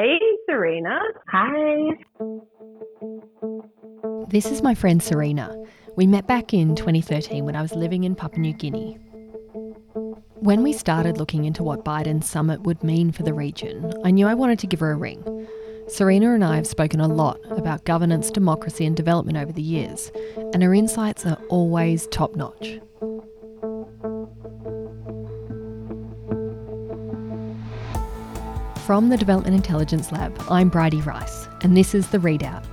Hey, Serena. Hi. This is my friend Serena. We met back in 2013 when I was living in Papua New Guinea. When we started looking into what Biden's summit would mean for the region, I knew I wanted to give her a ring. Serena and I have spoken a lot about governance, democracy, and development over the years, and her insights are always top notch. From the Development Intelligence Lab, I'm Bridi Rice, and this is The Readout.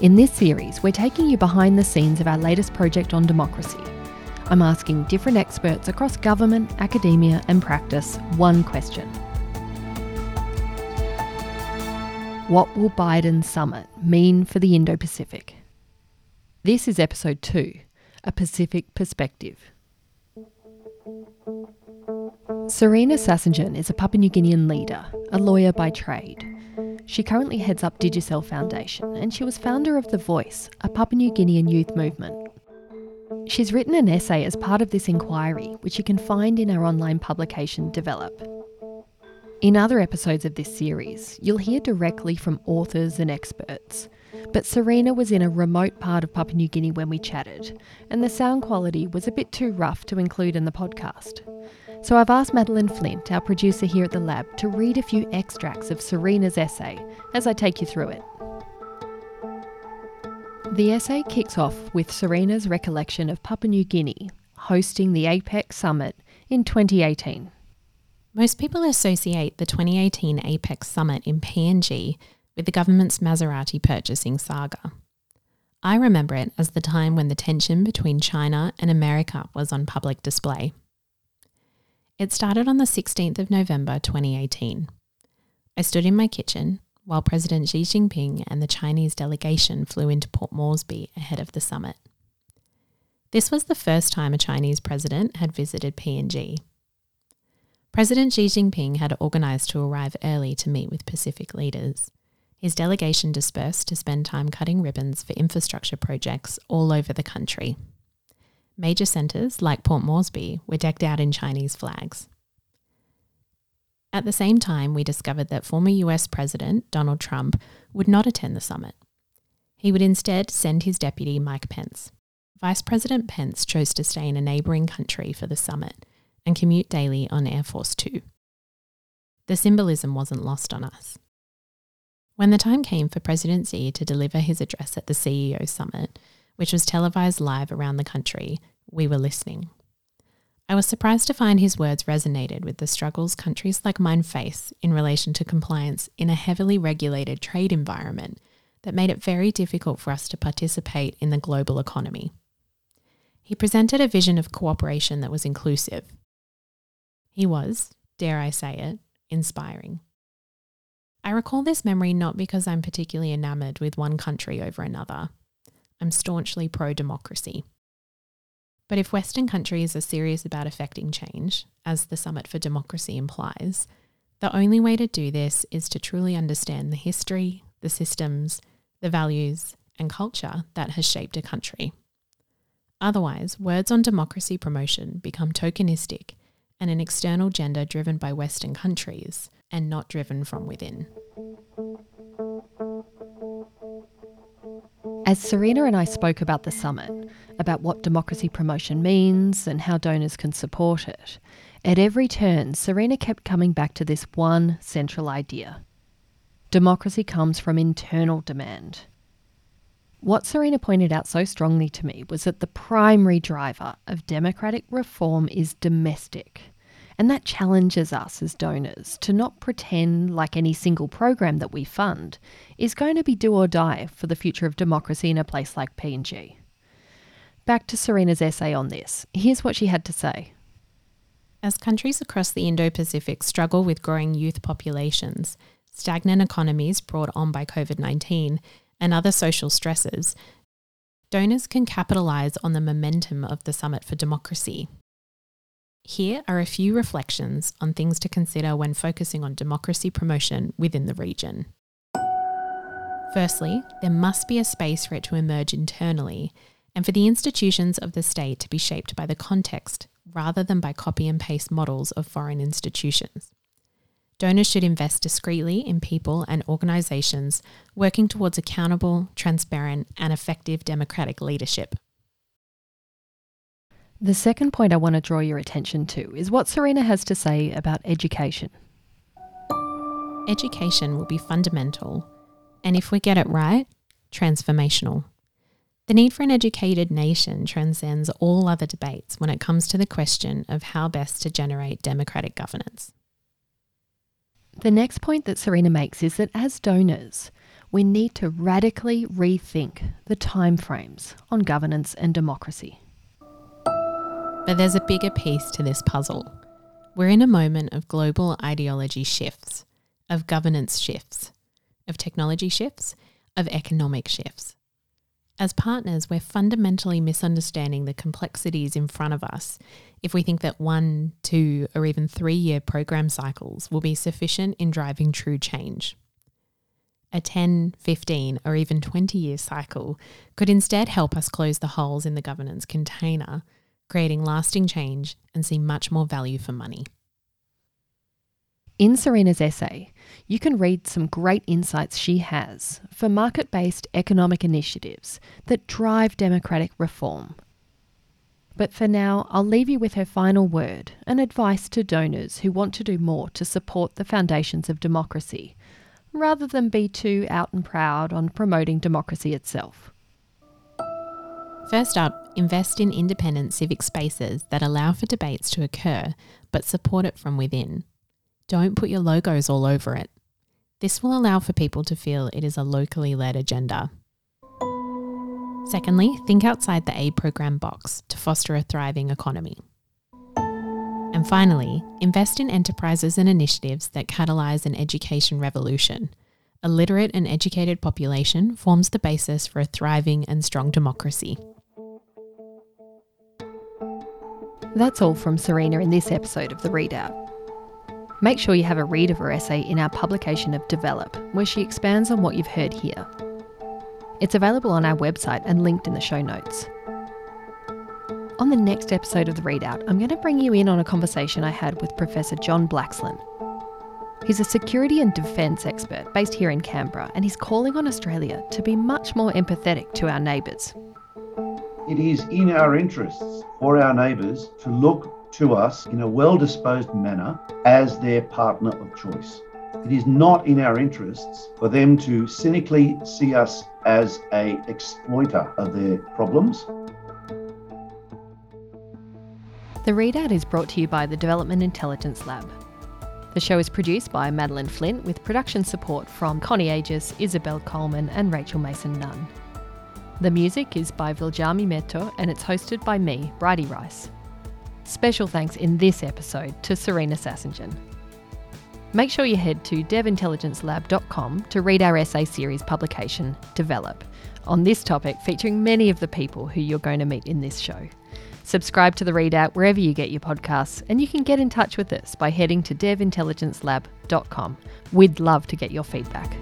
In this series, we're taking you behind the scenes of our latest project on democracy. I'm asking different experts across government, academia, and practice one question What will Biden's summit mean for the Indo Pacific? This is episode two A Pacific Perspective. Serena Sasingian is a Papua New Guinean leader, a lawyer by trade. She currently heads up Digicel Foundation and she was founder of The Voice, a Papua New Guinean youth movement. She's written an essay as part of this inquiry, which you can find in our online publication Develop. In other episodes of this series, you'll hear directly from authors and experts. But Serena was in a remote part of Papua New Guinea when we chatted, and the sound quality was a bit too rough to include in the podcast. So I've asked Madeline Flint, our producer here at the lab, to read a few extracts of Serena's essay as I take you through it. The essay kicks off with Serena's recollection of Papua New Guinea hosting the APEC summit in 2018. Most people associate the 2018 APEC summit in PNG with the government's Maserati purchasing saga. I remember it as the time when the tension between China and America was on public display. It started on the 16th of November 2018. I stood in my kitchen while President Xi Jinping and the Chinese delegation flew into Port Moresby ahead of the summit. This was the first time a Chinese president had visited PNG. President Xi Jinping had organised to arrive early to meet with Pacific leaders. His delegation dispersed to spend time cutting ribbons for infrastructure projects all over the country. Major centres, like Port Moresby, were decked out in Chinese flags. At the same time, we discovered that former US President Donald Trump would not attend the summit. He would instead send his deputy, Mike Pence. Vice President Pence chose to stay in a neighbouring country for the summit and commute daily on Air Force Two. The symbolism wasn't lost on us. When the time came for President Xi to deliver his address at the CEO summit, which was televised live around the country, we were listening. I was surprised to find his words resonated with the struggles countries like mine face in relation to compliance in a heavily regulated trade environment that made it very difficult for us to participate in the global economy. He presented a vision of cooperation that was inclusive. He was, dare I say it, inspiring. I recall this memory not because I'm particularly enamoured with one country over another. I'm staunchly pro democracy. But if Western countries are serious about effecting change, as the Summit for Democracy implies, the only way to do this is to truly understand the history, the systems, the values, and culture that has shaped a country. Otherwise, words on democracy promotion become tokenistic and an external gender driven by Western countries and not driven from within. As Serena and I spoke about the summit, about what democracy promotion means and how donors can support it, at every turn, Serena kept coming back to this one central idea democracy comes from internal demand. What Serena pointed out so strongly to me was that the primary driver of democratic reform is domestic. And that challenges us as donors to not pretend like any single program that we fund is going to be do or die for the future of democracy in a place like PNG. Back to Serena's essay on this. Here's what she had to say. As countries across the Indo Pacific struggle with growing youth populations, stagnant economies brought on by COVID 19, and other social stresses, donors can capitalise on the momentum of the Summit for Democracy here are a few reflections on things to consider when focusing on democracy promotion within the region. Firstly, there must be a space for it to emerge internally and for the institutions of the state to be shaped by the context rather than by copy and paste models of foreign institutions. Donors should invest discreetly in people and organisations working towards accountable, transparent, and effective democratic leadership. The second point I want to draw your attention to is what Serena has to say about education. Education will be fundamental, and if we get it right, transformational. The need for an educated nation transcends all other debates when it comes to the question of how best to generate democratic governance. The next point that Serena makes is that as donors, we need to radically rethink the timeframes on governance and democracy. But there's a bigger piece to this puzzle. We're in a moment of global ideology shifts, of governance shifts, of technology shifts, of economic shifts. As partners, we're fundamentally misunderstanding the complexities in front of us if we think that one, two, or even three year program cycles will be sufficient in driving true change. A 10, 15, or even 20 year cycle could instead help us close the holes in the governance container, creating lasting change and see much more value for money. In Serena's essay, you can read some great insights she has for market based economic initiatives that drive democratic reform. But for now, I'll leave you with her final word and advice to donors who want to do more to support the foundations of democracy, rather than be too out and proud on promoting democracy itself. First up, invest in independent civic spaces that allow for debates to occur but support it from within. Don't put your logos all over it. This will allow for people to feel it is a locally led agenda. Secondly, think outside the aid program box to foster a thriving economy. And finally, invest in enterprises and initiatives that catalyse an education revolution. A literate and educated population forms the basis for a thriving and strong democracy. That's all from Serena in this episode of The Readout. Make sure you have a read of her essay in our publication of Develop, where she expands on what you've heard here. It's available on our website and linked in the show notes. On the next episode of The Readout, I'm going to bring you in on a conversation I had with Professor John Blaxland. He's a security and defence expert based here in Canberra, and he's calling on Australia to be much more empathetic to our neighbours. It is in our interests for our neighbours to look to us in a well disposed manner as their partner of choice. It is not in our interests for them to cynically see us as a exploiter of their problems. The Readout is brought to you by the Development Intelligence Lab. The show is produced by Madeline Flint with production support from Connie Aegis, Isabel Coleman, and Rachel Mason Nunn. The music is by Viljami Meto and it's hosted by me, Bridi Rice. Special thanks in this episode to Serena Sasingian. Make sure you head to devintelligencelab.com to read our essay series publication, Develop, on this topic featuring many of the people who you're going to meet in this show. Subscribe to the readout wherever you get your podcasts, and you can get in touch with us by heading to devintelligencelab.com. We'd love to get your feedback.